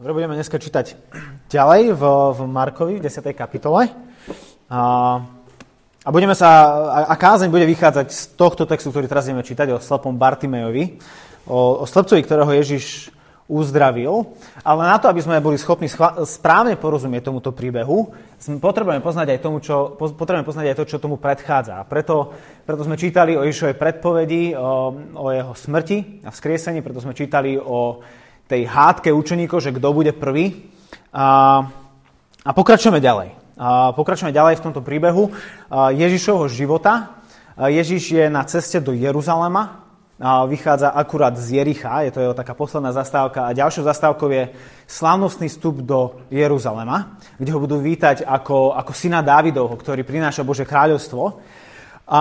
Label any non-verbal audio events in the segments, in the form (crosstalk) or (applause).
Dobre, budeme dneska čítať ďalej v, v Markovi, v 10. kapitole. A, a budeme sa, a, a kázeň bude vychádzať z tohto textu, ktorý teraz ideme čítať, o slepom Bartimejovi, o, o slepcovi, ktorého Ježiš uzdravil. Ale na to, aby sme boli schopní schva- správne porozumieť tomuto príbehu, potrebujeme poznať aj, tomu, čo, potrebujeme poznať aj to, čo tomu predchádza. Preto, preto sme čítali o Ježišovej predpovedi, o, o jeho smrti a vzkriesení, preto sme čítali o tej hádke učeníkov, že kto bude prvý. A, a pokračujeme ďalej. A pokračujeme ďalej v tomto príbehu Ježišovho života. Ježiš je na ceste do Jeruzalema, vychádza akurát z Jericha, je to jeho taká posledná zastávka a ďalšou zastávkou je slávnostný vstup do Jeruzalema, kde ho budú vítať ako, ako syna Dávidovho, ktorý prináša Bože kráľovstvo. A,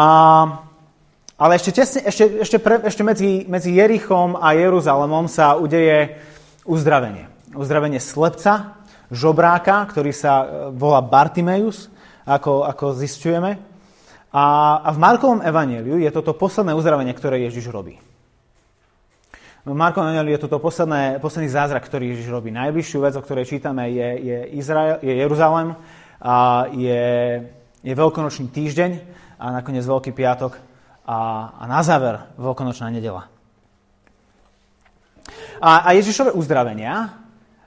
ale ešte, tesne, ešte, ešte, pre, ešte medzi, medzi Jerichom a Jeruzalemom sa udeje uzdravenie. Uzdravenie slepca, žobráka, ktorý sa e, volá Bartimeus, ako, ako zistujeme. A, a v Markovom evaníliu je toto posledné uzdravenie, ktoré Ježiš robí. V Markovom evaníliu je toto posledné, posledný zázrak, ktorý Ježiš robí. Najbližšiu vec, o ktorej čítame, je, je, Izrael, je Jeruzalem, a je, je veľkonočný týždeň a nakoniec Veľký piatok a, a na záver veľkonočná nedela. A, a Ježišové uzdravenia,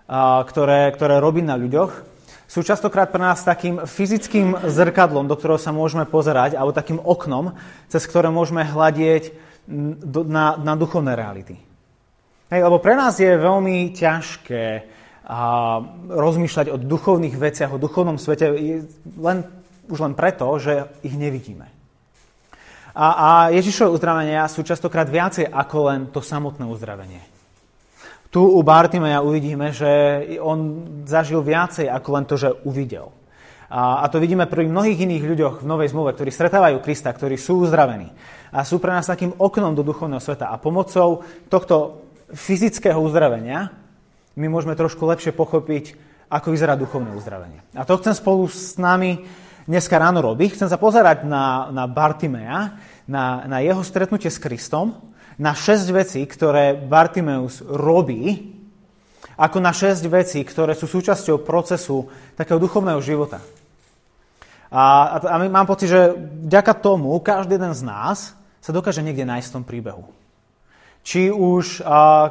a, ktoré, ktoré robí na ľuďoch, sú častokrát pre nás takým fyzickým zrkadlom, do ktorého sa môžeme pozerať, alebo takým oknom, cez ktoré môžeme hľadieť na, na duchovné reality. Hej, lebo pre nás je veľmi ťažké a, rozmýšľať o duchovných veciach, o duchovnom svete, len, už len preto, že ich nevidíme. A, a Ježišové uzdravenia sú častokrát viacej ako len to samotné uzdravenie. Tu u Bartimeja uvidíme, že on zažil viacej ako len to, že uvidel. A, a to vidíme pri mnohých iných ľuďoch v Novej zmluve, ktorí stretávajú Krista, ktorí sú uzdravení. A sú pre nás takým oknom do duchovného sveta. A pomocou tohto fyzického uzdravenia my môžeme trošku lepšie pochopiť, ako vyzerá duchovné uzdravenie. A to chcem spolu s nami dneska ráno robí. Chcem sa pozerať na, na Bartimea, na, na jeho stretnutie s Kristom, na šesť vecí, ktoré Bartimeus robí, ako na šesť vecí, ktoré sú súčasťou procesu takého duchovného života. A, a mám pocit, že vďaka tomu každý jeden z nás sa dokáže niekde nájsť v tom príbehu. Či už a,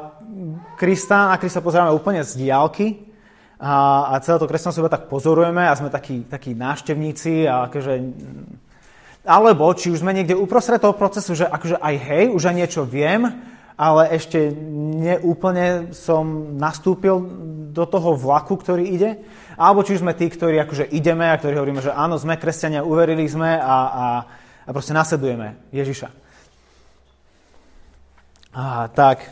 Krista, na Krista pozeráme úplne z diálky, a, a celé to kresťanstvo tak pozorujeme a sme takí, takí návštevníci a akože, alebo či už sme niekde uprostred toho procesu, že akože aj hej, už aj niečo viem, ale ešte neúplne som nastúpil do toho vlaku, ktorý ide. Alebo či už sme tí, ktorí akože ideme a ktorí hovoríme, že áno, sme kresťania, uverili sme a, a, a proste nasledujeme Ježiša. A, tak,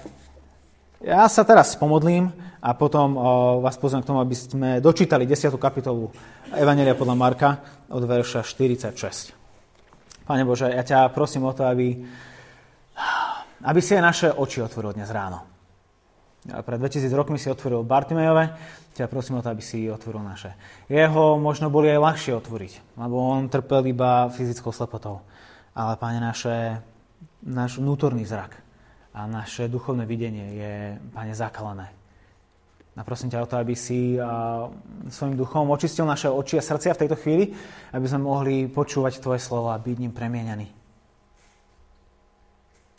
ja sa teraz pomodlím a potom vás pozvem k tomu, aby sme dočítali 10. kapitolu Evangelia podľa Marka od verša 46. Pane Bože, ja ťa prosím o to, aby, aby si aj naše oči otvoril dnes ráno. Pred 2000 rokmi si otvoril Bartimejove, ťa prosím o to, aby si otvoril naše. Jeho možno boli aj ľahšie otvoriť, lebo on trpel iba fyzickou slepotou. Ale, Pane, naše, náš vnútorný zrak a naše duchovné videnie je, Pane, zakalené a prosím ťa o to, aby si svojim duchom očistil naše oči a srdcia v tejto chvíli, aby sme mohli počúvať Tvoje slovo a byť ním premieňaní.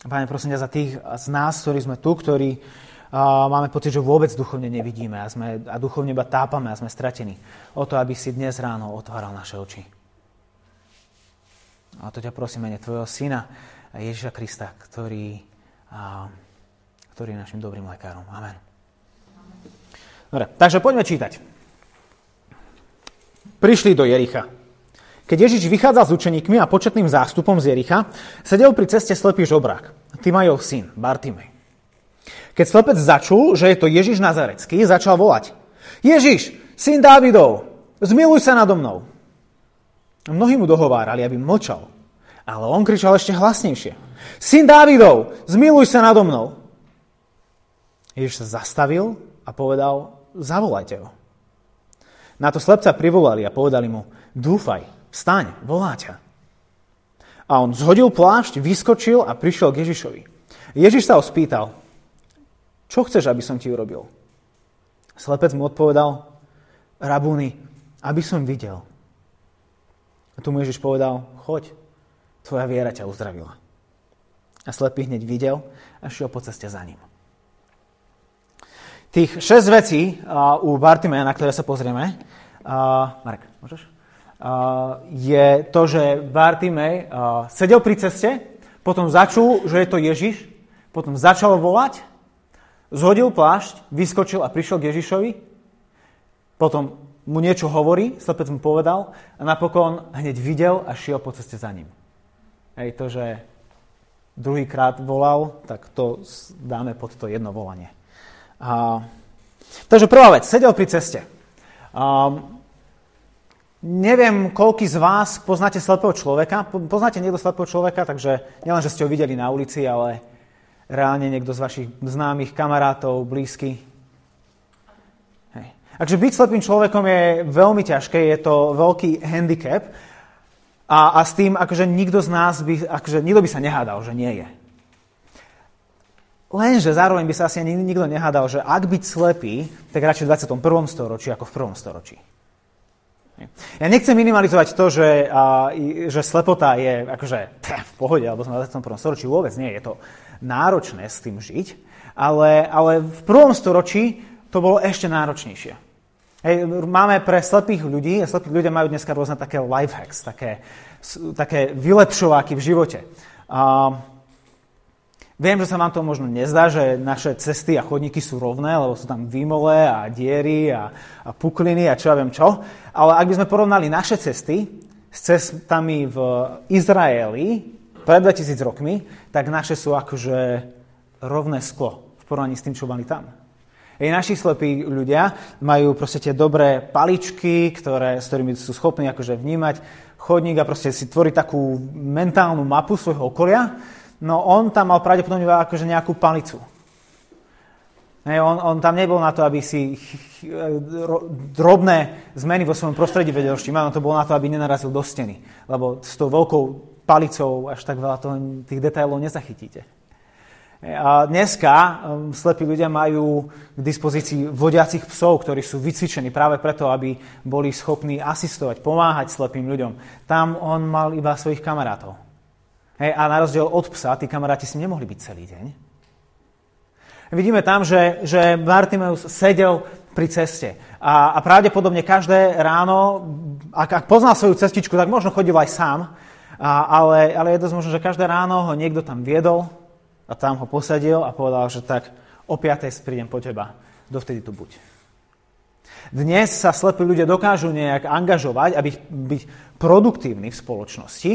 Pane, prosím ťa za tých z nás, ktorí sme tu, ktorí máme pocit, že vôbec duchovne nevidíme a, sme, a duchovne iba tápame a sme stratení. O to, aby si dnes ráno otváral naše oči. A to ťa prosím mene Tvojho Syna Ježiša Krista, ktorý, ktorý je našim dobrým lekárom. Amen. Dobre, takže poďme čítať. Prišli do Jericha. Keď Ježiš vychádzal s učeníkmi a početným zástupom z Jericha, sedel pri ceste slepý žobrák, Timajov syn, Bartimej. Keď slepec začul, že je to Ježiš Nazarecký, začal volať. Ježiš, syn Dávidov, zmiluj sa nado mnou. Mnohí mu dohovárali, aby mlčal. Ale on kričal ešte hlasnejšie. Syn Dávidov, zmiluj sa nado mnou. Ježiš sa zastavil a povedal, zavolajte ho. Na to slepca privolali a povedali mu, dúfaj, vstaň, volá ťa. A on zhodil plášť, vyskočil a prišiel k Ježišovi. Ježiš sa ho spýtal, čo chceš, aby som ti urobil? Slepec mu odpovedal, Rabúny, aby som videl. A tu mu Ježiš povedal, choď, tvoja viera ťa uzdravila. A slepý hneď videl a šiel po ceste za ním. Tých šesť vecí u Bartimea, na ktoré sa pozrieme, Marek, môžeš? Je to, že Bartimej sedel pri ceste, potom začul, že je to Ježiš, potom začal volať, zhodil plášť, vyskočil a prišiel k Ježišovi, potom mu niečo hovorí, slepec mu povedal a napokon hneď videl a šiel po ceste za ním. Hej, to, že druhýkrát volal, tak to dáme pod to jedno volanie. A, takže prvá vec, sedel pri ceste. A, neviem, koľký z vás poznáte slepého človeka. Poznáte niekto slepého človeka, takže nielen, že ste ho videli na ulici, ale reálne niekto z vašich známych kamarátov, blízky. Hej. Takže byť slepým človekom je veľmi ťažké, je to veľký handicap a, a s tým akože nikto z nás by, akože nikto by sa nehádal, že nie je. Lenže zároveň by sa asi ani nikto nehádal, že ak byť slepý, tak radšej v 21. storočí ako v 1. storočí. Ja nechcem minimalizovať to, že, a, že slepota je akože v pohode, alebo sme v 21. storočí vôbec nie, je to náročné s tým žiť, ale, ale v prvom storočí to bolo ešte náročnejšie. Hej, máme pre slepých ľudí, a slepí ľudia majú dneska rôzne také life hacks, také, také vylepšováky v živote. A, Viem, že sa vám to možno nezdá, že naše cesty a chodníky sú rovné, lebo sú tam výmole a diery a, a pukliny a čo ja viem čo. Ale ak by sme porovnali naše cesty s cestami v Izraeli pred 2000 rokmi, tak naše sú akože rovné sklo v porovnaní s tým, čo mali tam. Ej, naši slepí ľudia majú proste tie dobré paličky, ktoré, s ktorými sú schopní akože vnímať chodník a proste si tvoriť takú mentálnu mapu svojho okolia no on tam mal pravdepodobne akože nejakú palicu. Hej, on, on tam nebol na to, aby si drobné zmeny vo svojom prostredí vedel všímať, on to bol na to, aby nenarazil do steny. Lebo s tou veľkou palicou až tak veľa toho, tých detailov nezachytíte. Dneska um, slepí ľudia majú k dispozícii vodiacich psov, ktorí sú vycvičení práve preto, aby boli schopní asistovať, pomáhať slepým ľuďom. Tam on mal iba svojich kamarátov. A na rozdiel od psa, tí kamaráti si nemohli byť celý deň. Vidíme tam, že, že Bartimeus sedel pri ceste. A, a pravdepodobne každé ráno, ak, ak poznal svoju cestičku, tak možno chodil aj sám, a, ale, ale je dosť možno, že každé ráno ho niekto tam viedol a tam ho posadil a povedal, že tak o 5. prídem po teba, dovtedy tu buď. Dnes sa slepí ľudia dokážu nejak angažovať a byť, byť produktívni v spoločnosti,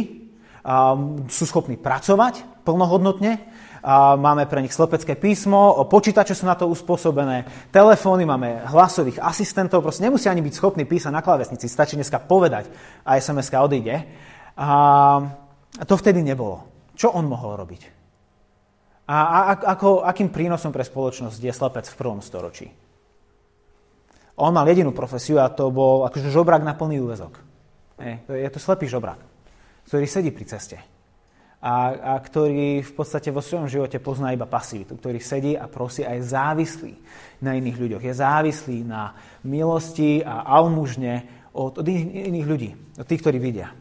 sú schopní pracovať plnohodnotne, máme pre nich slepecké písmo, počítače sú na to uspôsobené, telefóny, máme hlasových asistentov, proste nemusia ani byť schopní písať na klávesnici, stačí dneska povedať a sms odíde. A to vtedy nebolo. Čo on mohol robiť? A, ako, akým prínosom pre spoločnosť je slepec v prvom storočí? On mal jedinú profesiu a to bol akože žobrak na plný úvezok. Je to slepý žobrak ktorý sedí pri ceste a, a ktorý v podstate vo svojom živote pozná iba pasivitu, ktorý sedí a prosí a je závislý na iných ľuďoch. Je závislý na milosti a almužne od, od iných ľudí, od tých, ktorí vidia.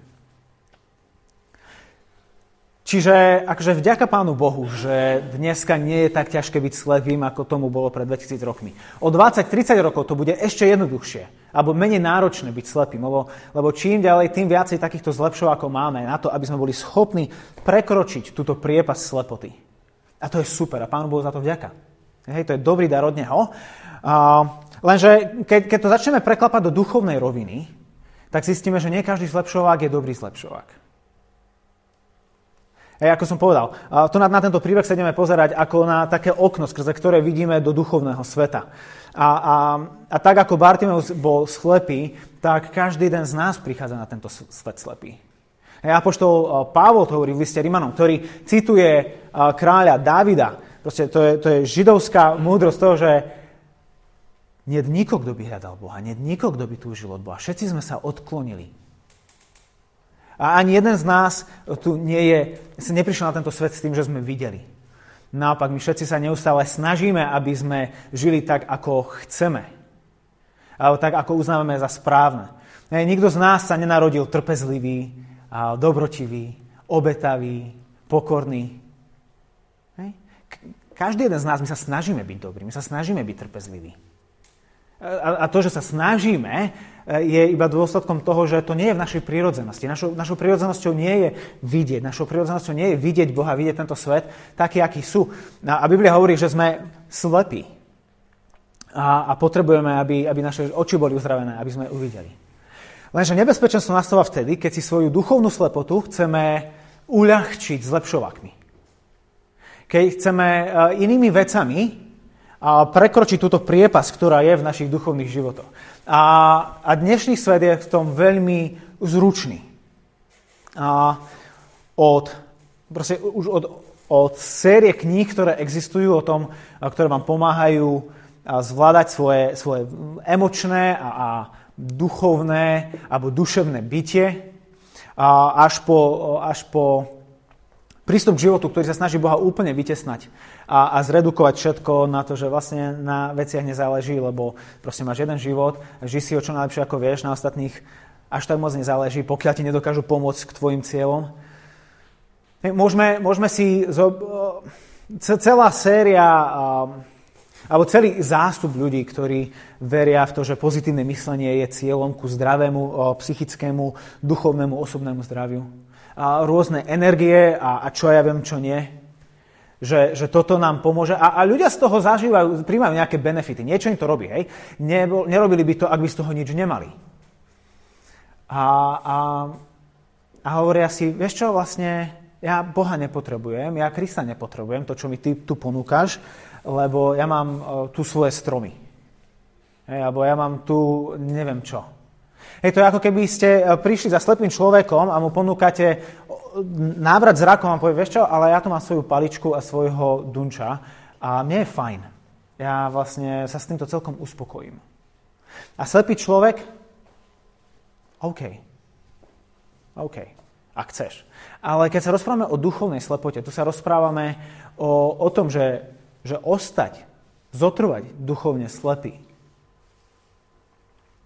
Čiže akože vďaka Pánu Bohu, že dneska nie je tak ťažké byť slepým, ako tomu bolo pred 2000 rokmi. O 20-30 rokov to bude ešte jednoduchšie, alebo menej náročné byť slepým, lebo, lebo čím ďalej, tým viacej takýchto zlepšov, ako máme, na to, aby sme boli schopní prekročiť túto priepas slepoty. A to je super a Pánu Bohu za to vďaka. Hej, to je dobrý dar od Neho. Uh, lenže keď, keď to začneme preklapať do duchovnej roviny, tak zistíme, že nie každý zlepšovák je dobrý zlepšovák. Hej, ako som povedal, tu na, na tento príbeh sa ideme pozerať ako na také okno, skrze ktoré vidíme do duchovného sveta. A, a, a tak ako Bartimeus bol slepý, tak každý jeden z nás prichádza na tento svet slepý. Hej, Apoštol Pavol to hovorí v liste Rimanom, ktorý cituje kráľa Davida. Proste to je, to je židovská múdrosť toho, že nie nikoho, kto by hľadal Boha, nie nikoho, kto by túžil od Boha. Všetci sme sa odklonili a ani jeden z nás tu nie je, sa neprišiel na tento svet s tým, že sme videli. Naopak, my všetci sa neustále snažíme, aby sme žili tak, ako chceme alebo tak, ako uznávame za správne. Nikto z nás sa nenarodil trpezlivý, dobrotivý, obetavý, pokorný. Každý jeden z nás, my sa snažíme byť dobrí, my sa snažíme byť trpezliví. A, a to, že sa snažíme, je iba dôsledkom toho, že to nie je v našej prírodzenosti. Našou, našou prírodzenosťou nie je vidieť. Našou prírodzenosťou nie je vidieť Boha, vidieť tento svet taký, aký sú. A Biblia hovorí, že sme slepí. A, a potrebujeme, aby, aby naše oči boli uzdravené, aby sme uvideli. Lenže nebezpečenstvo nastáva vtedy, keď si svoju duchovnú slepotu chceme uľahčiť zlepšovákmi. Keď chceme e, inými vecami prekročiť túto priepas, ktorá je v našich duchovných životoch. A, a dnešný svet je v tom veľmi zručný. A od, proste už od, od série kníh, ktoré existujú o tom, ktoré vám pomáhajú zvládať svoje, svoje emočné a, a duchovné alebo duševné bytie, a až po, až po prístup k životu, ktorý sa snaží Boha úplne vytesnať a, a zredukovať všetko na to, že vlastne na veciach nezáleží, lebo proste máš jeden život, ži si ho čo najlepšie ako vieš, na ostatných až tak moc nezáleží, pokiaľ ti nedokážu pomôcť k tvojim cieľom. Môžeme, môžeme si... Celá séria alebo celý zástup ľudí, ktorí veria v to, že pozitívne myslenie je cieľom ku zdravému psychickému, duchovnému, osobnému zdraviu a rôzne energie a, a čo ja viem, čo nie. Že, že toto nám pomôže. A, a ľudia z toho zažívajú, príjmajú nejaké benefity. Niečo im to robí, hej? Nebol, nerobili by to, ak by z toho nič nemali. A, a, a hovoria si, vieš čo, vlastne ja Boha nepotrebujem, ja Krista nepotrebujem, to, čo mi ty tu ponúkaš, lebo ja mám uh, tu svoje stromy. Hej, alebo ja mám tu neviem čo. Je to ako keby ste e, prišli za slepým človekom a mu ponúkate návrat zrakom a povie, vieš čo, ale ja tu mám svoju paličku a svojho dunča a mne je fajn. Ja vlastne sa s týmto celkom uspokojím. A slepý človek, OK. OK, ak chceš. Ale keď sa rozprávame o duchovnej slepote, tu sa rozprávame o, o tom, že, že ostať, zotrvať duchovne slepý,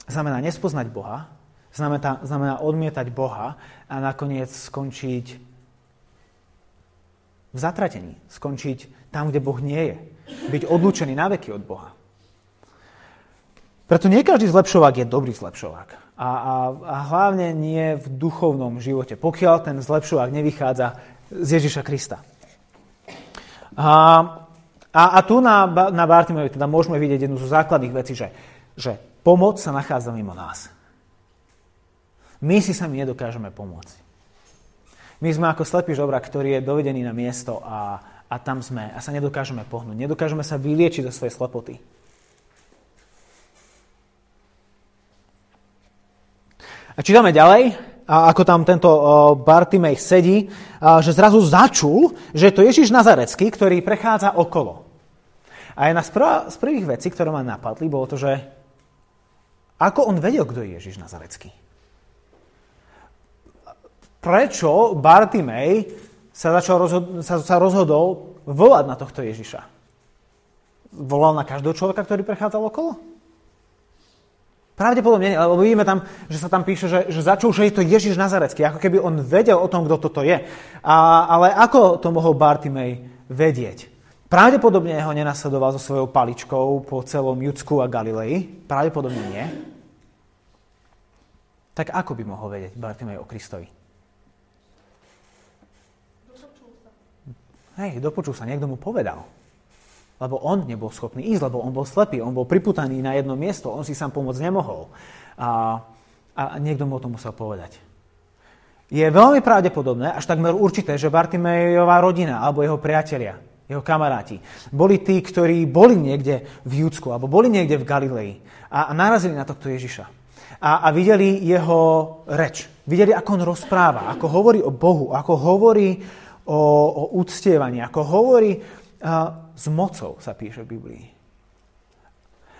znamená nespoznať Boha, znamená, znamená odmietať Boha a nakoniec skončiť v zatratení, skončiť tam, kde Boh nie je. Byť odlúčený na veky od Boha. Preto nie každý zlepšovák je dobrý zlepšovák. A, a, a hlavne nie v duchovnom živote, pokiaľ ten zlepšovák nevychádza z Ježiša Krista. A, a, a tu na, na Bartimovi teda môžeme vidieť jednu zo základných vecí, že, že Pomoc sa nachádza mimo nás. My si sami nedokážeme pomôcť. My sme ako slepý žobrak, ktorý je dovedený na miesto a, a tam sme a sa nedokážeme pohnúť. Nedokážeme sa vyliečiť zo svojej slepoty. A čítame ďalej, a ako tam tento Bartimej sedí, že zrazu začul, že je to Ježiš Nazarecký, ktorý prechádza okolo. A jedna z prvých vecí, ktoré ma napadli, bolo to, že ako on vedel, kto je Ježiš Nazarecký? Prečo Bartimej sa, začal rozhod- sa, sa rozhodol volať na tohto Ježiša? Volal na každého človeka, ktorý prechádzal okolo? Pravdepodobne lebo vidíme tam, že sa tam píše, že, že začul, že je to Ježiš Nazarecký, ako keby on vedel o tom, kto toto je. A, ale ako to mohol Bartimej vedieť? Pravdepodobne ho nenasledoval so svojou paličkou po celom Judsku a Galilei. Pravdepodobne nie. Tak ako by mohol vedieť Bartimej o Kristovi? Hej, dopočul sa, niekto mu povedal. Lebo on nebol schopný ísť, lebo on bol slepý, on bol priputaný na jedno miesto, on si sám pomôcť nemohol. A, a niekto mu o tom musel povedať. Je veľmi pravdepodobné, až takmer určité, že Bartimejová rodina alebo jeho priatelia jeho kamaráti. Boli tí, ktorí boli niekde v Júdsku alebo boli niekde v Galilei a, a narazili na tohto Ježiša. A, a videli jeho reč. Videli, ako on rozpráva, ako hovorí o Bohu, ako hovorí o, o úctievaní, ako hovorí a, s mocou, sa píše v Biblii.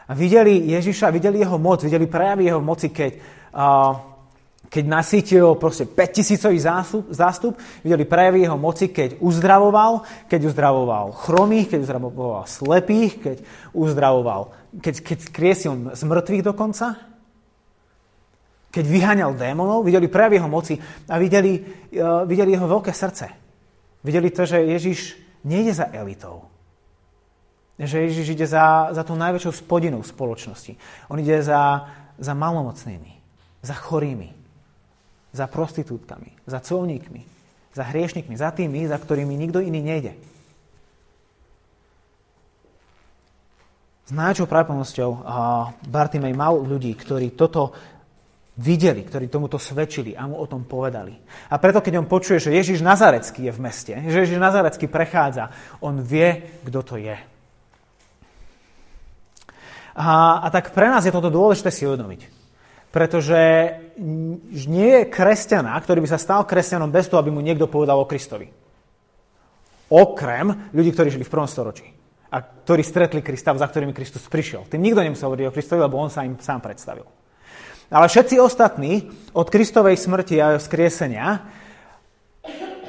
A videli Ježiša, videli jeho moc, videli prejavy jeho moci, keď, a, keď nasítil proste 5000 zástup, zástup, videli prejavy jeho moci, keď uzdravoval, keď uzdravoval chromých, keď uzdravoval slepých, keď uzdravoval, keď, keď kriesil z mŕtvych dokonca, keď vyháňal démonov, videli prejavy jeho moci a videli, uh, videli jeho veľké srdce. Videli to, že Ježiš nejde za elitou. Že Ježiš ide za, za tú najväčšou spodinou spoločnosti. On ide za, za malomocnými, za chorými, za prostitútkami, za colníkmi, za hriešnikmi, za tými, za ktorými nikto iný nejde. S najväčšou pravdepodobnosťou Bartimej mal ľudí, ktorí toto videli, ktorí tomuto svedčili a mu o tom povedali. A preto, keď on počuje, že Ježiš Nazarecký je v meste, že Ježiš Nazarecký prechádza, on vie, kto to je. A, a tak pre nás je toto dôležité si uvedomiť. Pretože nie je kresťana, ktorý by sa stal kresťanom bez toho, aby mu niekto povedal o Kristovi. Okrem ľudí, ktorí žili v prvom storočí a ktorí stretli Krista, za ktorými Kristus prišiel. Tým nikto nemusel hovoriť o Kristovi, lebo on sa im sám predstavil. Ale všetci ostatní od Kristovej smrti a skriesenia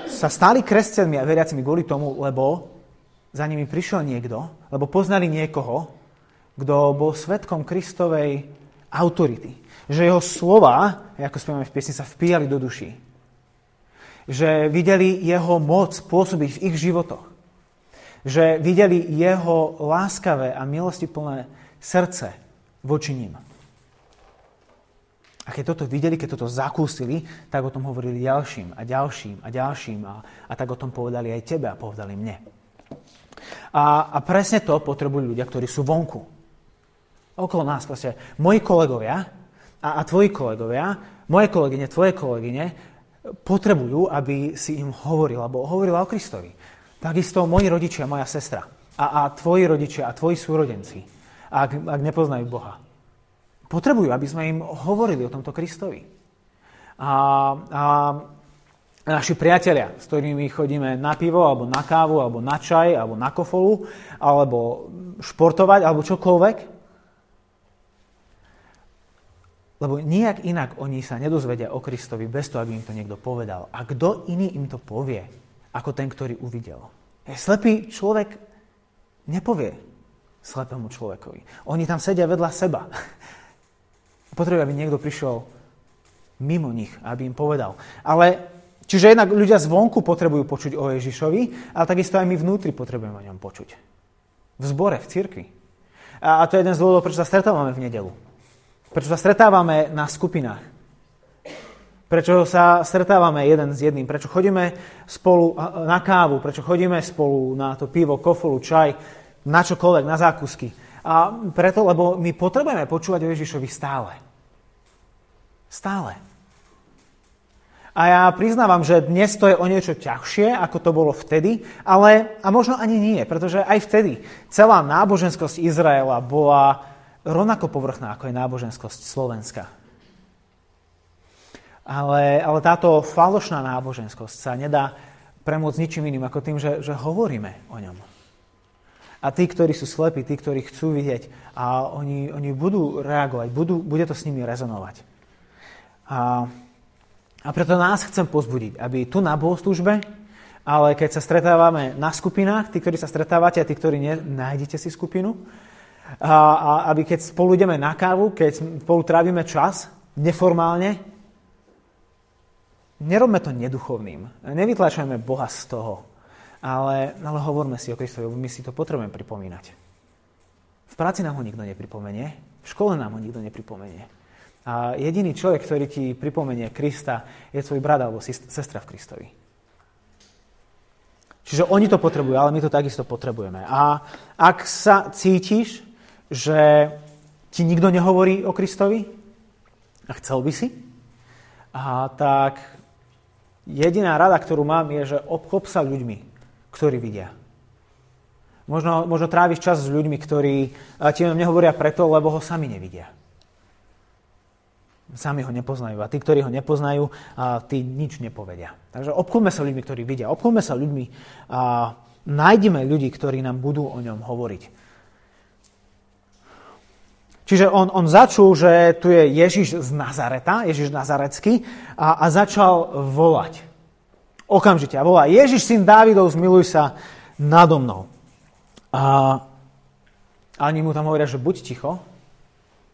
sa stali kresťanmi a veriacimi kvôli tomu, lebo za nimi prišiel niekto, lebo poznali niekoho, kto bol svetkom Kristovej autority že jeho slova, ako spievame v piesni, sa vpíjali do duší. Že videli jeho moc pôsobiť v ich životoch. Že videli jeho láskavé a milosti plné srdce voči ním. A keď toto videli, keď toto zakúsili, tak o tom hovorili ďalším a ďalším a ďalším a, a tak o tom povedali aj tebe a povedali mne. A, a presne to potrebujú ľudia, ktorí sú vonku. Okolo nás proste. Moji kolegovia, a, a tvoji kolegovia, moje kolegyne, tvoje kolegyne, potrebujú, aby si im hovoril, alebo hovorila o Kristovi. Takisto moji rodičia, moja sestra a, a tvoji rodičia a tvoji súrodenci, ak, ak nepoznajú Boha. Potrebujú, aby sme im hovorili o tomto Kristovi. A, a naši priatelia, s ktorými chodíme na pivo, alebo na kávu, alebo na čaj, alebo na kofolu, alebo športovať, alebo čokoľvek, lebo nijak inak oni sa nedozvedia o Kristovi bez toho, aby im to niekto povedal. A kto iný im to povie, ako ten, ktorý uvidel? Slepý človek nepovie slepému človekovi. Oni tam sedia vedľa seba. (laughs) Potrebujú, aby niekto prišiel mimo nich, aby im povedal. Ale, čiže jednak ľudia zvonku potrebujú počuť o Ježišovi, ale takisto aj my vnútri potrebujeme o ňom počuť. V zbore, v cirkvi. A, a to je jeden z dôvodov, prečo sa stretávame v nedelu. Prečo sa stretávame na skupinách? Prečo sa stretávame jeden s jedným? Prečo chodíme spolu na kávu? Prečo chodíme spolu na to pivo, kofolu, čaj, na čokoľvek, na zákusky? A preto, lebo my potrebujeme počúvať o Ježišovi stále. Stále. A ja priznávam, že dnes to je o niečo ťažšie, ako to bolo vtedy, ale a možno ani nie, pretože aj vtedy celá náboženskosť Izraela bola rovnako povrchná, ako je náboženskosť Slovenska. Ale, ale táto falošná náboženskosť sa nedá premôcť ničím iným ako tým, že, že hovoríme o ňom. A tí, ktorí sú slepí, tí, ktorí chcú vidieť, a oni, oni budú reagovať, budú, bude to s nimi rezonovať. A, a preto nás chcem pozbudiť, aby tu na bohoslužbe, ale keď sa stretávame na skupinách, tí, ktorí sa stretávate a tí, ktorí ne, nájdete si skupinu, a, a aby keď spolu ideme na kávu, keď spolu trávime čas neformálne, nerobme to neduchovným. Nevytlačajme Boha z toho. Ale, ale hovorme si o Kristovi, my si to potrebujeme pripomínať. V práci nám ho nikto nepripomenie, v škole nám ho nikto nepripomenie. A jediný človek, ktorý ti pripomenie Krista, je tvoj brat alebo sestra v Kristovi. Čiže oni to potrebujú, ale my to takisto potrebujeme. A ak sa cítiš, že ti nikto nehovorí o Kristovi a chcel by si, a tak jediná rada, ktorú mám, je, že obklop sa ľuďmi, ktorí vidia. Možno, možno tráviš čas s ľuďmi, ktorí ti nehovoria preto, lebo ho sami nevidia. Sami ho nepoznajú. A tí, ktorí ho nepoznajú, a tí nič nepovedia. Takže obklopme sa ľuďmi, ktorí vidia. Obklopme sa ľuďmi a nájdeme ľudí, ktorí nám budú o ňom hovoriť. Čiže on, on začul, že tu je Ježiš z Nazareta, Ježiš Nazarecký, a, a začal volať. Okamžite. A volá, Ježiš, syn Dávidov, zmiluj sa nado mnou. A, a mu tam hovoria, že buď ticho,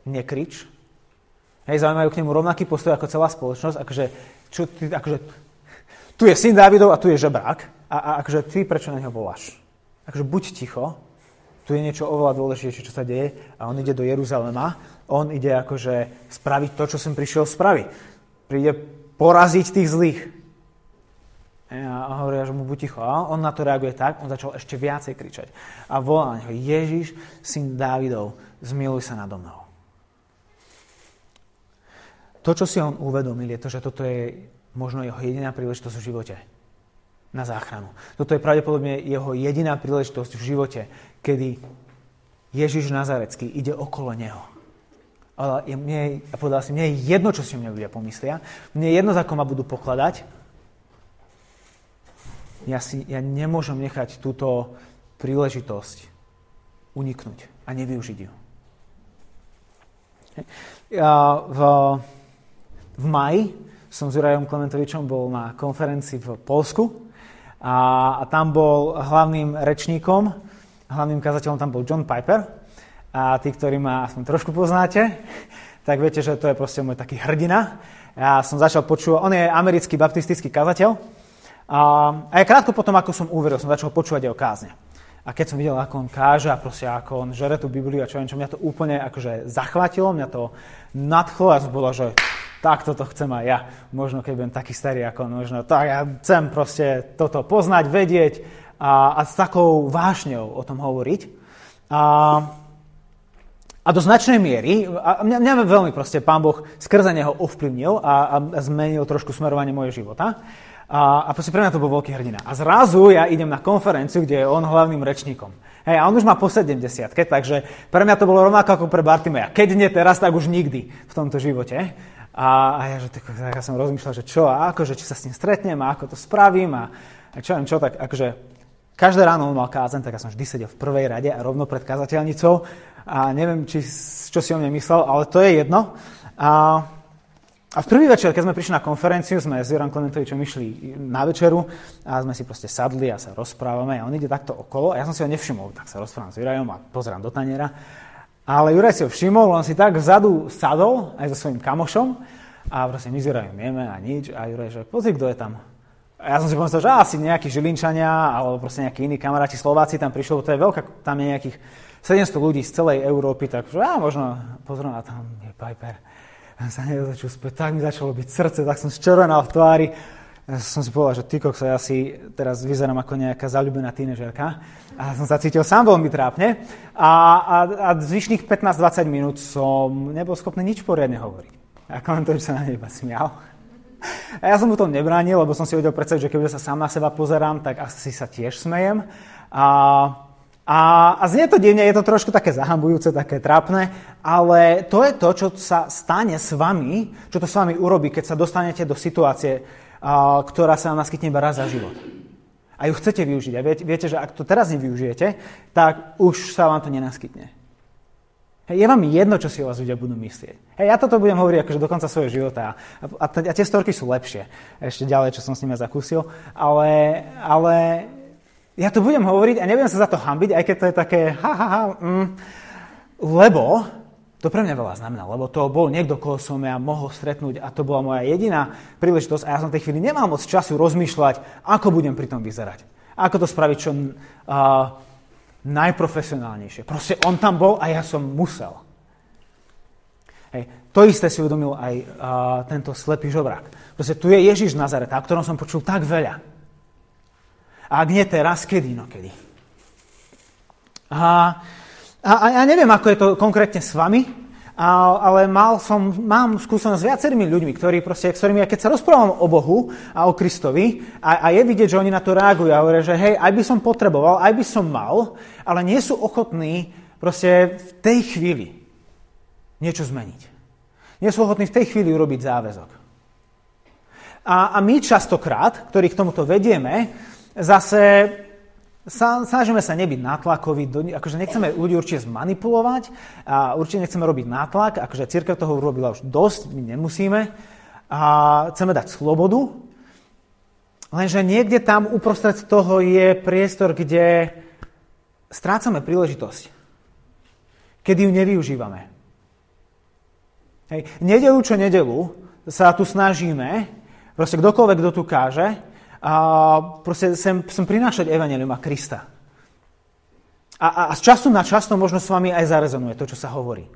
nekrič. Hej, zaujímajú k nemu rovnaký postoj ako celá spoločnosť, akože, čo, ty, akože tu je syn Dávidov a tu je žebrák. A, a akože ty prečo na neho voláš? Akože buď ticho, tu je niečo oveľa dôležitejšie, čo sa deje a on ide do Jeruzalema, on ide akože spraviť to, čo som prišiel spraviť. Príde poraziť tých zlých. A hovoria, že mu buď ticho. A on na to reaguje tak, on začal ešte viacej kričať. A volá na neho, Ježiš, syn Dávidov, zmiluj sa nado mnou. To, čo si on uvedomil, je to, že toto je možno jeho jediná príležitosť v živote na záchranu. Toto je pravdepodobne jeho jediná príležitosť v živote, kedy Ježiš Nazarecký ide okolo neho. Ale mne, ja povedal si, mne je jedno, čo si o mne ľudia pomyslia. Mne je jedno, za ako ma budú pokladať. Ja, si, ja nemôžem nechať túto príležitosť uniknúť a nevyužiť ju. Ja v, v maji som s Jurajom Klementovičom bol na konferencii v Polsku a, a tam bol hlavným rečníkom Hlavným kazateľom tam bol John Piper. A tí, ktorí ma aspoň trošku poznáte, (laughs) tak viete, že to je proste môj taký hrdina. Ja som začal počúvať, on je americký baptistický kazateľ. A, a krátko potom, ako som uveril, som začal počúvať jeho kázne. A keď som videl, ako on káže a proste ako on žere tú Bibliu a čo viem čo, mňa to úplne akože zachvátilo, mňa to nadchlo a som povedal, že tak toto chcem aj ja. Možno keď budem taký starý ako on, možno tak ja chcem proste toto poznať, vedieť a, a s takou vášňou o tom hovoriť. A, a do značnej miery, a mňa, mňa veľmi proste Pán Boh skrze neho ovplyvnil a, a zmenil trošku smerovanie mojho života. A, a proste pre mňa to bol veľký hrdina. A zrazu ja idem na konferenciu, kde je on hlavným rečníkom. Hej, a on už má po 70 takže pre mňa to bolo rovnako ako pre Bartimeja. Keď nie teraz, tak už nikdy v tomto živote. A, a ja, že, tak, ja som rozmýšľal, že čo a ako, že či sa s ním stretnem a ako to spravím a, a čo viem čo, tak akože Každé ráno on mal kázen, tak ja som vždy sedel v prvej rade a rovno pred kazateľnicou a neviem, či, čo si o mne myslel, ale to je jedno. A, a v prvý večer, keď sme prišli na konferenciu, sme s Joram Klementovičom išli na večeru a sme si proste sadli a sa rozprávame a on ide takto okolo a ja som si ho nevšimol, tak sa rozprávam s Jurajom a pozerám do taniera. Ale Juraj si ho všimol, on si tak vzadu sadol aj so svojím kamošom a proste my s Jurajom jeme a nič a Juraj, že pozri, kto je tam. A ja som si pomyslel, že asi nejakí Žilinčania alebo proste nejakí iní kamaráti Slováci tam prišlo, to je veľká, tam je nejakých 700 ľudí z celej Európy, tak že ja možno pozriem a tam je Piper. A sa nedočul späť, tak mi začalo byť srdce, tak som zčervenal v tvári. Ja som si povedal, že ty kokso, ja si teraz vyzerám ako nejaká zalúbená tínežerka. A som sa cítil sám veľmi trápne. A, a, a zvyšných 15-20 minút som nebol schopný nič poriadne hovoriť. A to, že sa na neba smial. A ja som mu tom nebránil, lebo som si vedel predstaviť, že keď sa sám na seba pozerám, tak asi sa tiež smejem. A, a, a znie to divne, je to trošku také zahambujúce, také trápne, ale to je to, čo sa stane s vami, čo to s vami urobí, keď sa dostanete do situácie, a, ktorá sa vám naskytne iba raz za život. A ju chcete využiť. A viete, viete, že ak to teraz nevyužijete, tak už sa vám to nenaskytne. Hej, je vám jedno, čo si o vás ľudia budú myslieť. Hej, ja toto budem hovoriť akože do konca svojho života. A, a, a tie storky sú lepšie. Ešte ďalej, čo som s nimi zakúsil. Ale, ale ja to budem hovoriť a nebudem sa za to hambiť, aj keď to je také ha, ha, ha, mm, lebo to pre mňa veľa znamená, lebo to bol niekto, koho som ja mohol stretnúť a to bola moja jediná príležitosť a ja som v tej chvíli nemal moc času rozmýšľať, ako budem pri tom vyzerať. Ako to spraviť čo uh, najprofesionálnejšie. Proste on tam bol a ja som musel. Hej. To isté si uvedomil aj uh, tento slepý žobrák. Proste tu je Ježiš z Nazareta, o ktorom som počul tak veľa. A ak nie teraz, kedy, no kedy. A, a, a ja neviem, ako je to konkrétne s vami, ale mal som, mám skúsenosť s viacerými ľuďmi, ktorí proste, ktorými, keď sa rozprávam o Bohu a o Kristovi a, a je vidieť, že oni na to reagujú a hovoria, že hej, aj by som potreboval, aj by som mal, ale nie sú ochotní proste v tej chvíli niečo zmeniť. Nie sú ochotní v tej chvíli urobiť záväzok. A, a my častokrát, ktorí k tomuto vedieme, zase snažíme sa nebyť nátlakoví, akože nechceme ľudí určite zmanipulovať a určite nechceme robiť nátlak, akože církev toho urobila už dosť, my nemusíme. A chceme dať slobodu, lenže niekde tam uprostred toho je priestor, kde strácame príležitosť, kedy ju nevyužívame. Hej. Nedelu čo nedelu sa tu snažíme, proste kdokoľvek, kto tu káže, a proste sem, sem prinášať Evangelium a Krista. A, a, a z času na čas to možno s vami aj zarezonuje, to, čo sa hovorí.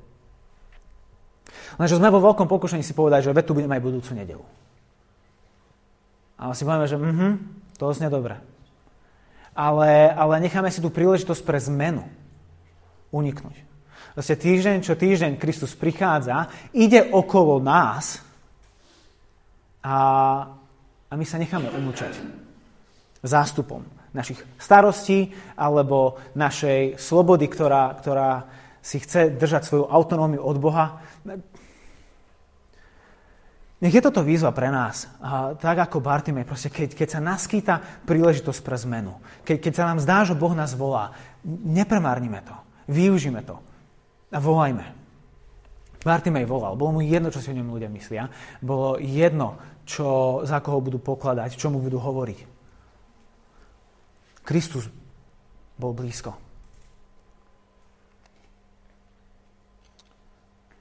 Lenže sme vo veľkom pokušení si povedať, že tu budeme aj budúcu nedelu. A si povieme, že mhm, to znie dobre. Ale, ale necháme si tú príležitosť pre zmenu uniknúť. Vlastne týždeň čo týždeň Kristus prichádza, ide okolo nás a a my sa necháme umúčať zástupom našich starostí alebo našej slobody, ktorá, ktorá si chce držať svoju autonómiu od Boha. Nech je toto výzva pre nás. A tak ako Bartimej, proste keď, keď sa naskýta príležitosť pre zmenu, keď, keď sa nám zdá, že Boh nás volá, nepremárnime to, využíme to a volajme. Bartimej volal, bolo mu jedno, čo si o ňom ľudia myslia, bolo jedno, čo, za koho budú pokladať, čo mu budú hovoriť. Kristus bol blízko.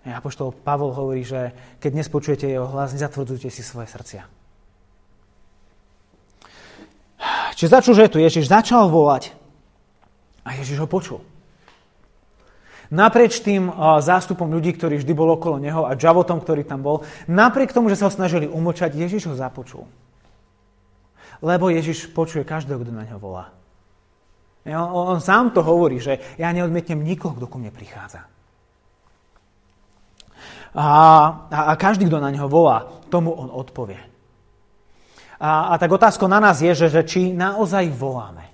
A apoštol Pavol hovorí, že keď dnes počujete jeho hlas, nezatvrdzujte si svoje srdcia. Čiže začul, že tu Ježiš začal volať a Ježiš ho počul. Naprieč tým zástupom ľudí, ktorí vždy bol okolo neho a žavotom, ktorý tam bol, napriek tomu, že sa ho snažili umlčať, Ježiš ho započul. Lebo Ježiš počuje každého, kto na neho volá. On, sám to hovorí, že ja neodmietnem nikoho, kto ku mne prichádza. A, a, a každý, kto na neho volá, tomu on odpovie. A, a tak otázka na nás je, že, že či naozaj voláme,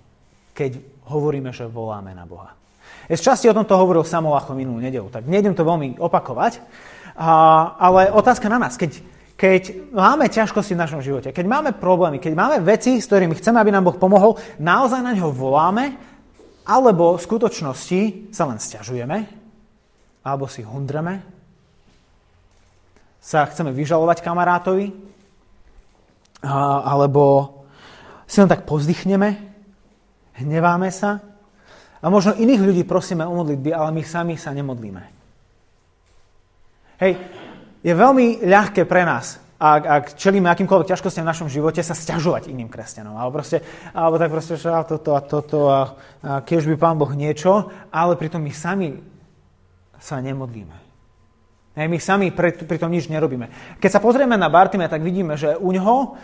keď hovoríme, že voláme na Boha. Z časti o tomto hovoril Samolacho minulú nedelu, tak nejdem to veľmi opakovať, a, ale otázka na nás, keď, keď máme ťažkosti v našom živote, keď máme problémy, keď máme veci, s ktorými chceme, aby nám Boh pomohol, naozaj na ňo voláme, alebo v skutočnosti sa len stiažujeme, alebo si hundreme, sa chceme vyžalovať kamarátovi, alebo si len tak pozdychneme, hneváme sa, a možno iných ľudí prosíme o modlitby, ale my sami sa nemodlíme. Hej, je veľmi ľahké pre nás, ak, ak čelíme akýmkoľvek ťažkostiam v našom živote, sa stiažovať iným kresťanom. Alebo, proste, alebo tak proste, že toto a toto a, a keď by Pán Boh niečo, ale pritom my sami sa nemodlíme. Hej, my sami pri, tom nič nerobíme. Keď sa pozrieme na Bartime, tak vidíme, že u ňoho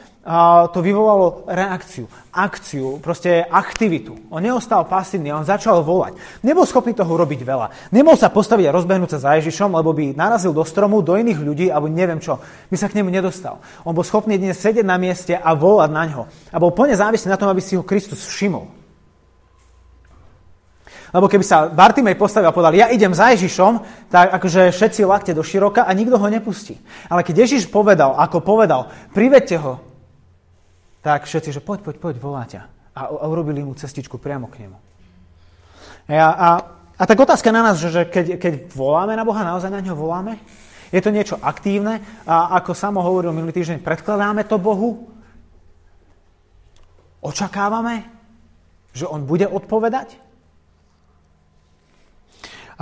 to vyvolalo reakciu, akciu, proste aktivitu. On neostal pasívny, on začal volať. Nebol schopný toho robiť veľa. Nebol sa postaviť a rozbehnúť sa za Ježišom, lebo by narazil do stromu, do iných ľudí, alebo neviem čo. By sa k nemu nedostal. On bol schopný dnes sedieť na mieste a volať na ňo. A bol plne závislý na tom, aby si ho Kristus všimol. Lebo keby sa Bartimej postavil a povedal, ja idem za Ježišom, tak akože všetci lakte do široka a nikto ho nepustí. Ale keď Ježiš povedal, ako povedal, privedte ho, tak všetci, že poď, poď, poď, volá ťa. A, a urobili mu cestičku priamo k nemu. A, a, a tak otázka na nás, že, keď, keď voláme na Boha, naozaj na ňo voláme? Je to niečo aktívne? A ako samo hovoril minulý týždeň, predkladáme to Bohu? Očakávame, že On bude odpovedať?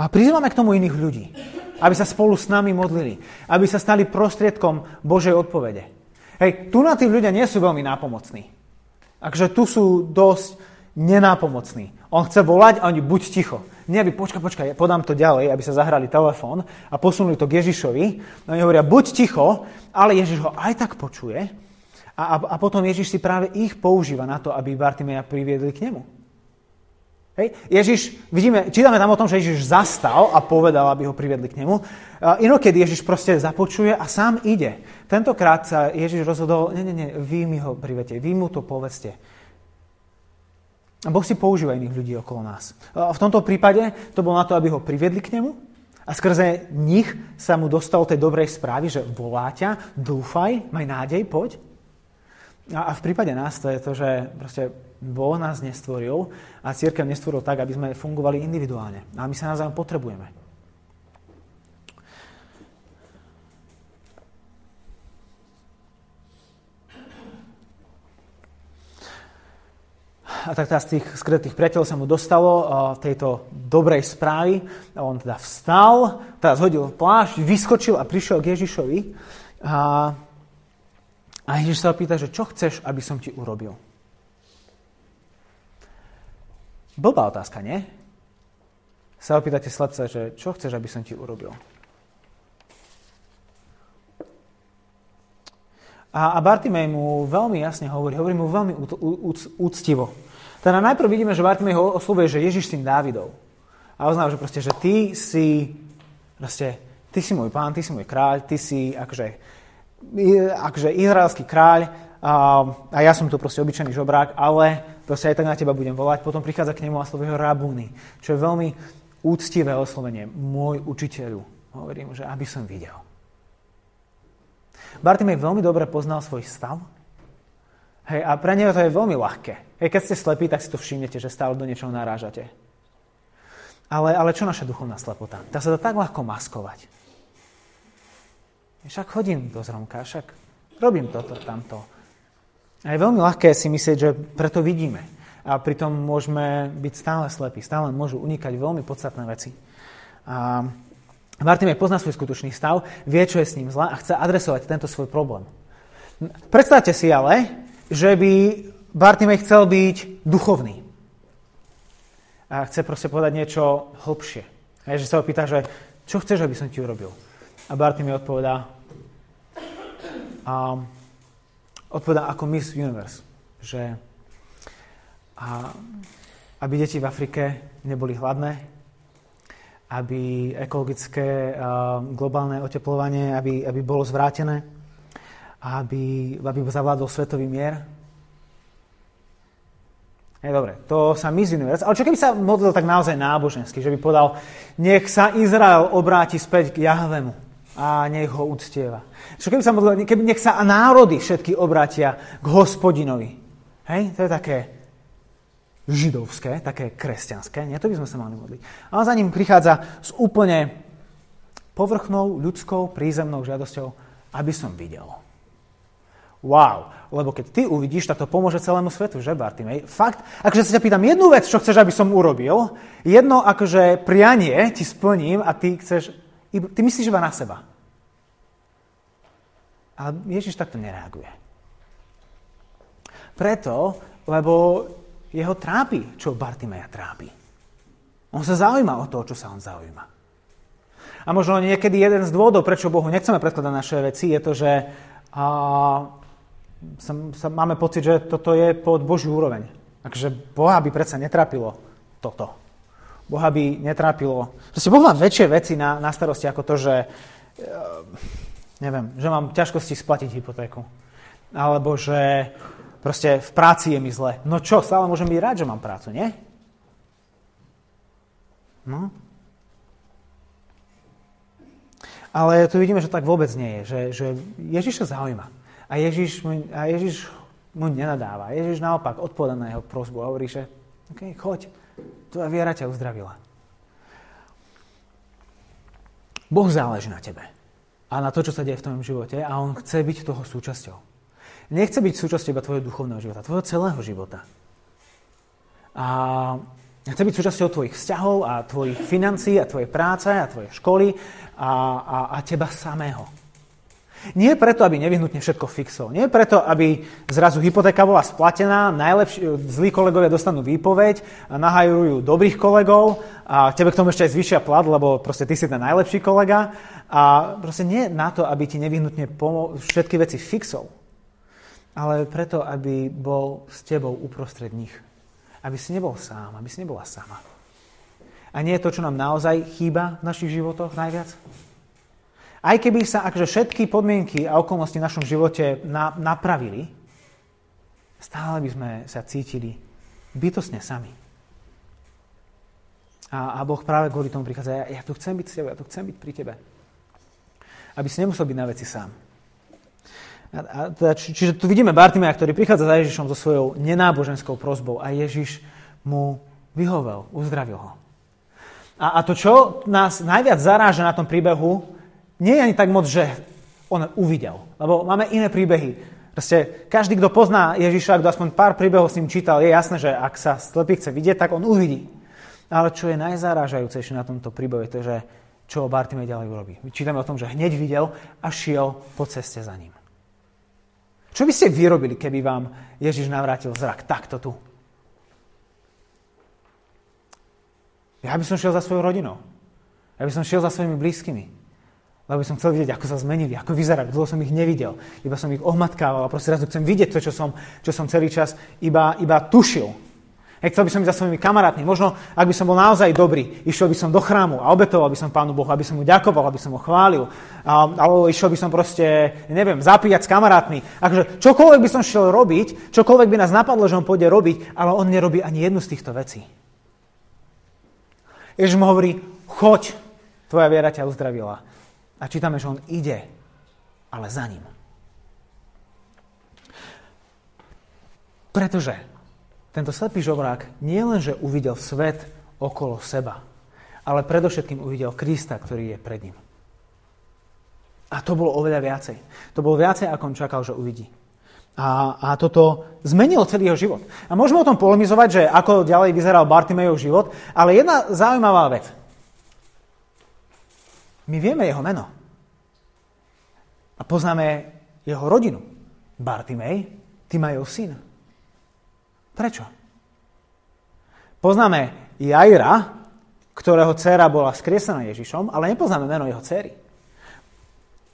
A prizývame k tomu iných ľudí, aby sa spolu s nami modlili, aby sa stali prostriedkom Božej odpovede. Hej, tu na tí ľudia nie sú veľmi nápomocní. Takže tu sú dosť nenápomocní. On chce volať a oni buď ticho. Nie, aby počkaj, počkaj, ja podám to ďalej, aby sa zahrali telefón a posunuli to k Ježišovi. Oni hovoria, buď ticho, ale Ježiš ho aj tak počuje. A, a, a potom Ježiš si práve ich používa na to, aby Bartimeja priviedli k nemu. Hej. Ježiš, vidíme, čítame tam o tom, že Ježiš zastal a povedal, aby ho privedli k nemu. Inokedy Ježiš proste započuje a sám ide. Tentokrát sa Ježiš rozhodol, nie, nie, nie, vy mi ho privedte, vy mu to povedzte. A Boh si používa iných ľudí okolo nás. V tomto prípade to bolo na to, aby ho priviedli k nemu a skrze nich sa mu dostalo tej dobrej správy, že volá ťa, dúfaj, maj nádej, poď. A v prípade nás to je to, že proste Boh nás nestvoril a církev nestvoril tak, aby sme fungovali individuálne. A my sa navzájom potrebujeme. A tak z tých skrytých priateľov sa mu dostalo tejto dobrej správy. A on teda vstal, teda zhodil plášť, vyskočil a prišiel k Ježišovi. A, a Ježiš sa opýta, že čo chceš, aby som ti urobil? Blbá otázka, nie? Sa opýtate slepca, že čo chceš, aby som ti urobil? A, a Bartimej mu veľmi jasne hovorí, hovorí mu veľmi úctivo. Teda najprv vidíme, že Bartimej ho oslovuje, že Ježiš syn Dávidov. A oznáva, že proste, že ty si, proste, ty si môj pán, ty si môj kráľ, ty si akože, akože izraelský kráľ a, a ja som tu proste obyčajný žobrák, ale proste aj tak na teba budem volať. Potom prichádza k nemu a slovuje ho rabúny, čo je veľmi úctivé oslovenie. Môj učiteľu. Hovorím, že aby som videl. Bartimej veľmi dobre poznal svoj stav. Hej, a pre neho to je veľmi ľahké. Hej, keď ste slepí, tak si to všimnete, že stále do niečoho narážate. Ale, ale čo naša duchovná slepota? Dá sa to tak ľahko maskovať. Však chodím do zromka, však robím toto, tamto. A je veľmi ľahké si myslieť, že preto vidíme. A pritom môžeme byť stále slepí, stále môžu unikať veľmi podstatné veci. A Bartimej pozná svoj skutočný stav, vie, čo je s ním zle a chce adresovať tento svoj problém. Predstavte si ale, že by Bartimej chcel byť duchovný. A chce proste povedať niečo hlbšie. A že sa ho pýta, že čo chceš, aby som ti urobil? A Bartimej odpovedá, um, odpovedá ako Miss Universe, že a, aby deti v Afrike neboli hladné, aby ekologické a, globálne oteplovanie aby, aby bolo zvrátené, aby, aby zavládol svetový mier. Je dobre, to sa Miss Universe. Ale čo keby sa modlil tak naozaj nábožensky, že by povedal, nech sa Izrael obráti späť k Jahvemu a nech ho uctieva. Čo keby sa modlil, keby nech sa národy všetky obratia k hospodinovi. Hej, to je také židovské, také kresťanské. Nie, to by sme sa mali modliť. Ale za ním prichádza s úplne povrchnou, ľudskou, prízemnou žiadosťou, aby som videl. Wow, lebo keď ty uvidíš, tak to pomôže celému svetu, že Bartimej? Fakt, akože sa ťa pýtam jednu vec, čo chceš, aby som urobil, jedno akože prianie ti splním a ty chceš Ty myslíš iba na seba. Ale Ježiš takto nereaguje. Preto, lebo jeho trápi, čo Bartimeja trápi. On sa zaujíma o to, čo sa on zaujíma. A možno niekedy jeden z dôvodov, prečo Bohu nechceme predkladať naše veci, je to, že a, sa, sa, máme pocit, že toto je pod Božiu úroveň. Takže Boha by predsa netrápilo toto. Boha by netrápilo. Proste Boh má väčšie veci na, na starosti ako to, že eh, neviem, že mám ťažkosti splatiť hypotéku. Alebo že proste v práci je mi zle. No čo, stále môžem byť rád, že mám prácu, nie? No. Ale tu vidíme, že tak vôbec nie je. Že, že Ježiš sa zaujíma. A Ježiš, mu, a Ježiš mu nenadáva. Ježiš naopak odpoveda na jeho prosbu a hovorí, že OK, choď, Tvoja viera ťa uzdravila. Boh záleží na tebe a na to, čo sa deje v tvojom živote a On chce byť toho súčasťou. Nechce byť súčasťou iba tvojho duchovného života, tvojho celého života. A chce byť súčasťou tvojich vzťahov a tvojich financií a tvojej práce a tvojej školy a, a, a teba samého. Nie preto, aby nevyhnutne všetko fixol. Nie preto, aby zrazu hypotéka bola splatená, najlepší, zlí kolegovia dostanú výpoveď, a nahajrujú dobrých kolegov a tebe k tomu ešte aj zvyšia plat, lebo proste ty si ten najlepší kolega. A proste nie na to, aby ti nevyhnutne pomo- všetky veci fixol, ale preto, aby bol s tebou uprostred nich. Aby si nebol sám, aby si nebola sama. A nie je to, čo nám naozaj chýba v našich životoch najviac? Aj keby sa akože všetky podmienky a okolnosti v našom živote na, napravili, stále by sme sa cítili bytosne sami. A, a Boh práve kvôli tomu prichádza, ja, ja tu chcem byť s tebou, ja tu chcem byť pri tebe. Aby si nemusel byť na veci sám. A, a, teda, či, čiže tu vidíme Bartimeja, ktorý prichádza za Ježišom so svojou nenáboženskou prozbou a Ježiš mu vyhovel, uzdravil ho. A, a to, čo nás najviac zaráža na tom príbehu, nie je ani tak moc, že on uvidel. Lebo máme iné príbehy. Proste každý, kto pozná Ježiša, kto aspoň pár príbehov s ním čítal, je jasné, že ak sa slepý chce vidieť, tak on uvidí. Ale čo je najzarážajúcejšie na tomto príbehu, je to, že čo Bartimej ďalej urobí. Čítame o tom, že hneď videl a šiel po ceste za ním. Čo by ste vyrobili, keby vám Ježiš navrátil zrak takto tu? Ja by som šiel za svojou rodinou. Ja by som šiel za svojimi blízkymi. Lebo som chcel vidieť, ako sa zmenili, ako vyzerali. Dlho som ich nevidel. Iba som ich ohmatkával a proste raz chcem vidieť to, čo som, čo som celý čas iba, iba tušil. Hej, chcel by som ísť za svojimi kamarátmi. Možno, ak by som bol naozaj dobrý, išiel by som do chrámu a obetoval by som Pánu Bohu, aby som mu ďakoval, aby som ho chválil. A, alebo išiel by som proste, neviem, zapíjať s kamarátmi. Akože čokoľvek by som šiel robiť, čokoľvek by nás napadlo, že on pôjde robiť, ale on nerobí ani jednu z týchto vecí. Ježiš mu hovorí, choď, tvoja viera ťa uzdravila. A čítame, že on ide, ale za ním. Pretože tento slepý žobrák nie len, že uvidel svet okolo seba, ale predovšetkým uvidel Krista, ktorý je pred ním. A to bolo oveľa viacej. To bolo viacej, ako on čakal, že uvidí. A, a toto zmenilo celý jeho život. A môžeme o tom polemizovať, že ako ďalej vyzeral Bartimejov život, ale jedna zaujímavá vec. My vieme jeho meno. A poznáme jeho rodinu. Bartimej, Timajov syn. Prečo? Poznáme Jaira, ktorého dcéra bola skriesená Ježišom, ale nepoznáme meno jeho céry.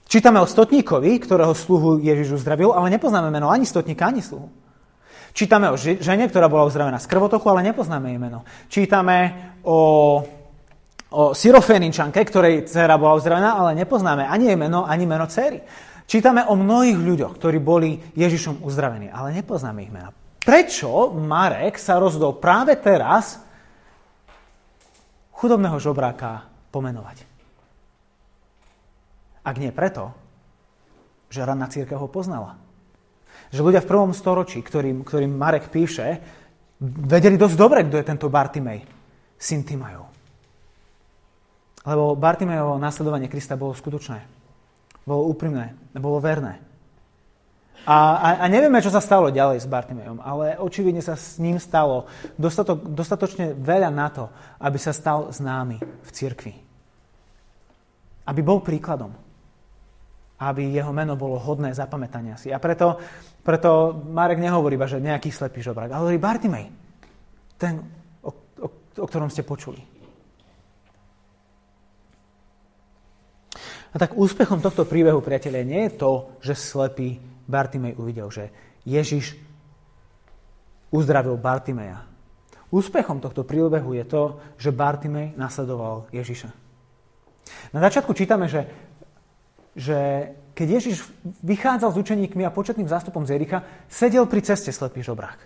Čítame o stotníkovi, ktorého sluhu Ježiš uzdravil, ale nepoznáme meno ani stotníka, ani sluhu. Čítame o žene, ktorá bola uzdravená z krvotoku, ale nepoznáme jej meno. Čítame o, o syroféninčanke, ktorej dcera bola uzdravená, ale nepoznáme ani jej meno, ani meno céry. Čítame o mnohých ľuďoch, ktorí boli Ježišom uzdravení, ale nepoznáme ich mena. Prečo Marek sa rozhodol práve teraz chudobného žobráka pomenovať? Ak nie preto, že ranná církev ho poznala. Že ľudia v prvom storočí, ktorým, ktorým Marek píše, vedeli dosť dobre, kto je tento Bartimej, syn Timajov. Lebo Bartimejovo následovanie Krista bolo skutočné. Bolo úprimné, bolo verné. A, a, a nevieme, čo sa stalo ďalej s Bartimejom, ale očividne sa s ním stalo dostatok, dostatočne veľa na to, aby sa stal známy v cirkvi. Aby bol príkladom aby jeho meno bolo hodné zapamätania si. A preto, preto Marek nehovorí iba, že nejaký slepý žobrák, ale hovorí Bartimej, ten, o, o, o ktorom ste počuli. A tak úspechom tohto príbehu, priatelia, nie je to, že slepý Bartimej uvidel, že Ježiš uzdravil Bartimeja. Úspechom tohto príbehu je to, že Bartimej nasledoval Ježiša. Na začiatku čítame, že že keď Ježiš vychádzal s učeníkmi a početným zástupom z Jericha, sedel pri ceste slepý žobrák.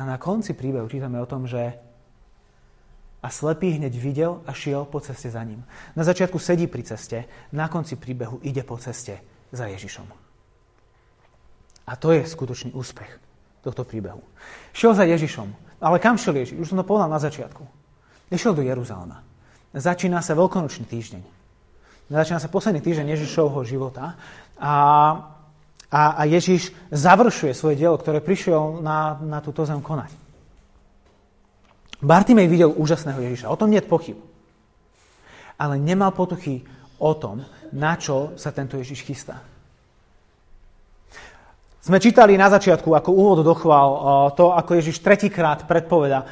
A na konci príbehu čítame o tom, že a slepý hneď videl a šiel po ceste za ním. Na začiatku sedí pri ceste, na konci príbehu ide po ceste za Ježišom. A to je skutočný úspech tohto príbehu. Šiel za Ježišom. Ale kam šiel Ježiš? Už som to povedal na začiatku. Išiel do Jeruzalema. Začína sa veľkonočný týždeň. Začína sa posledný týždeň Ježišovho života a, a, a Ježiš završuje svoje dielo, ktoré prišiel na, na túto zem konať. Bartimej videl úžasného Ježiša, o tom nie je pochyb. Ale nemal potuchy o tom, na čo sa tento Ježiš chystá. Sme čítali na začiatku ako úvod dochval to, ako Ježiš tretíkrát predpoveda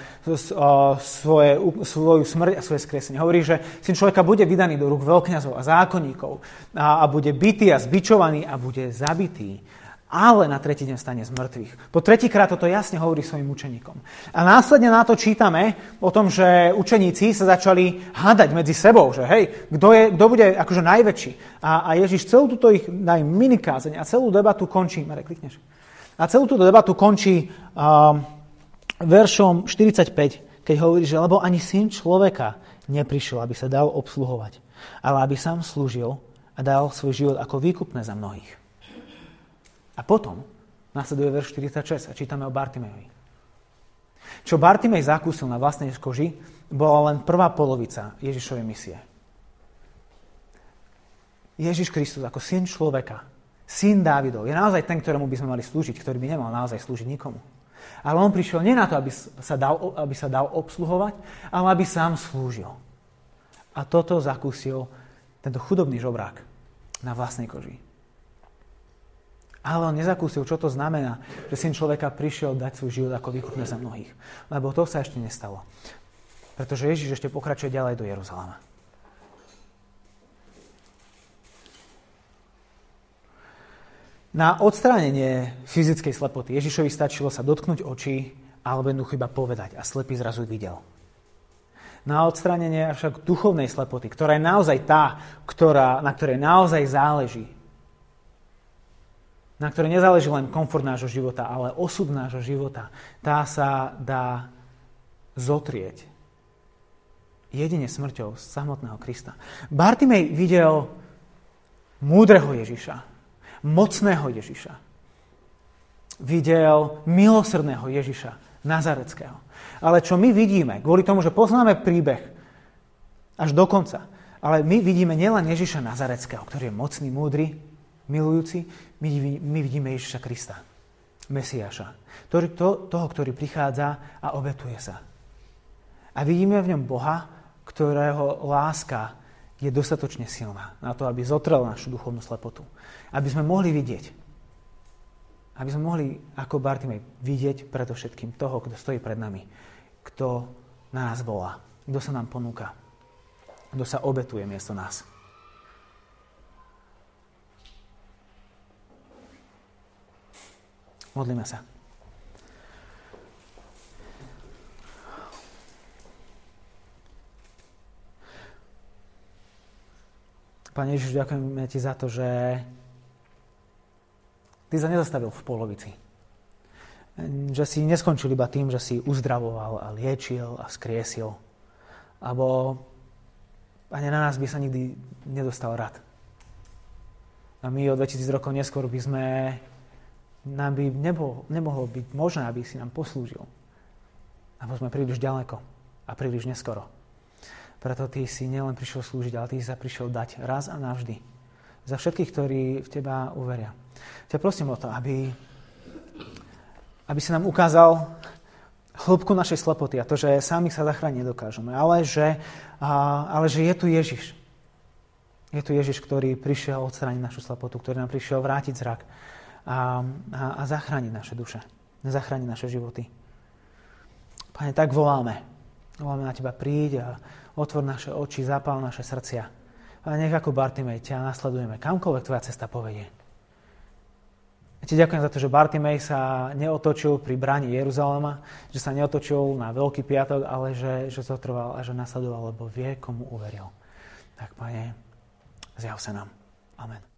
svoje, svoju smrť a svoje skresenie. Hovorí, že syn človeka bude vydaný do rúk veľkňazov a zákonníkov a, a bude bitý a zbičovaný a bude zabitý ale na tretí deň stane z mŕtvych. Po tretíkrát toto jasne hovorí svojim učeníkom. A následne na to čítame o tom, že učeníci sa začali hádať medzi sebou, že hej, kto, je, kto bude akože najväčší. A, a Ježiš celú túto ich daj minikázeň a celú debatu končí, Marek, klikneš. A celú túto debatu končí um, veršom 45, keď hovorí, že lebo ani syn človeka neprišiel, aby sa dal obsluhovať, ale aby sám slúžil a dal svoj život ako výkupné za mnohých. A potom nasleduje verš 46 a čítame o Bartimejovi. Čo Bartimej zakúsil na vlastnej koži, bola len prvá polovica Ježišovej misie. Ježiš Kristus ako syn človeka, syn Dávidov, je naozaj ten, ktorému by sme mali slúžiť, ktorý by nemal naozaj slúžiť nikomu. Ale on prišiel nie na to, aby sa dal, aby sa dal obsluhovať, ale aby sám slúžil. A toto zakúsil tento chudobný žobrák na vlastnej koži. Ale on nezakúsil, čo to znamená, že syn človeka prišiel dať svoj život ako výkupné za mnohých. Lebo to sa ešte nestalo. Pretože Ježiš ešte pokračuje ďalej do Jeruzalema. Na odstránenie fyzickej slepoty Ježišovi stačilo sa dotknúť očí alebo jednoducho iba povedať a slepý zrazu videl. Na odstránenie však duchovnej slepoty, ktorá je naozaj tá, ktorá, na ktorej naozaj záleží, na ktorej nezáleží len komfort nášho života, ale osud nášho života, tá sa dá zotrieť jedine smrťou samotného Krista. Bartimej videl múdreho Ježiša, mocného Ježiša. Videl milosrdného Ježiša, Nazareckého. Ale čo my vidíme, kvôli tomu, že poznáme príbeh až do konca, ale my vidíme nielen Ježiša Nazareckého, ktorý je mocný, múdry, milujúci, my, my vidíme Ježiša Krista, Mesiáša, ktorý, to, toho, ktorý prichádza a obetuje sa. A vidíme v ňom Boha, ktorého láska je dostatočne silná na to, aby zotrel našu duchovnú slepotu. Aby sme mohli vidieť, aby sme mohli, ako Bartimej, vidieť predovšetkým toho, kto stojí pred nami, kto na nás volá, kto sa nám ponúka, kto sa obetuje miesto nás. Modlíme sa. Pane Ježiš, ďakujeme ti za to, že ty sa nezastavil v polovici. Že si neskončil iba tým, že si uzdravoval a liečil a skriesil. Abo ani na nás by sa nikdy nedostal rad. A my o 2000 rokov neskôr by sme, nám by nebol, nemohlo byť možné, aby si nám poslúžil. Lebo sme príliš ďaleko a príliš neskoro. Preto ty si nielen prišiel slúžiť, ale ty si sa prišiel dať raz a navždy. Za všetkých, ktorí v teba uveria. Ťa prosím o to, aby, aby si nám ukázal hĺbku našej slepoty a to, že sami sa zachrániť nedokážeme, ale že, ale že je tu Ježiš. Je tu Ježiš, ktorý prišiel odstrániť našu slepotu, ktorý nám prišiel vrátiť zrak a, a, a zachrániť naše duše, zachrániť naše životy. Pane, tak voláme. Voláme na Teba príď a otvor naše oči, zapál naše srdcia. A nech ako Bartimej ťa nasledujeme, kamkoľvek tvoja cesta povedie. Ja ti ďakujem za to, že Bartimej sa neotočil pri bráni Jeruzalema, že sa neotočil na Veľký piatok, ale že, že zotrval a že nasledoval, lebo vie, komu uveril. Tak, Pane, zjav sa nám. Amen.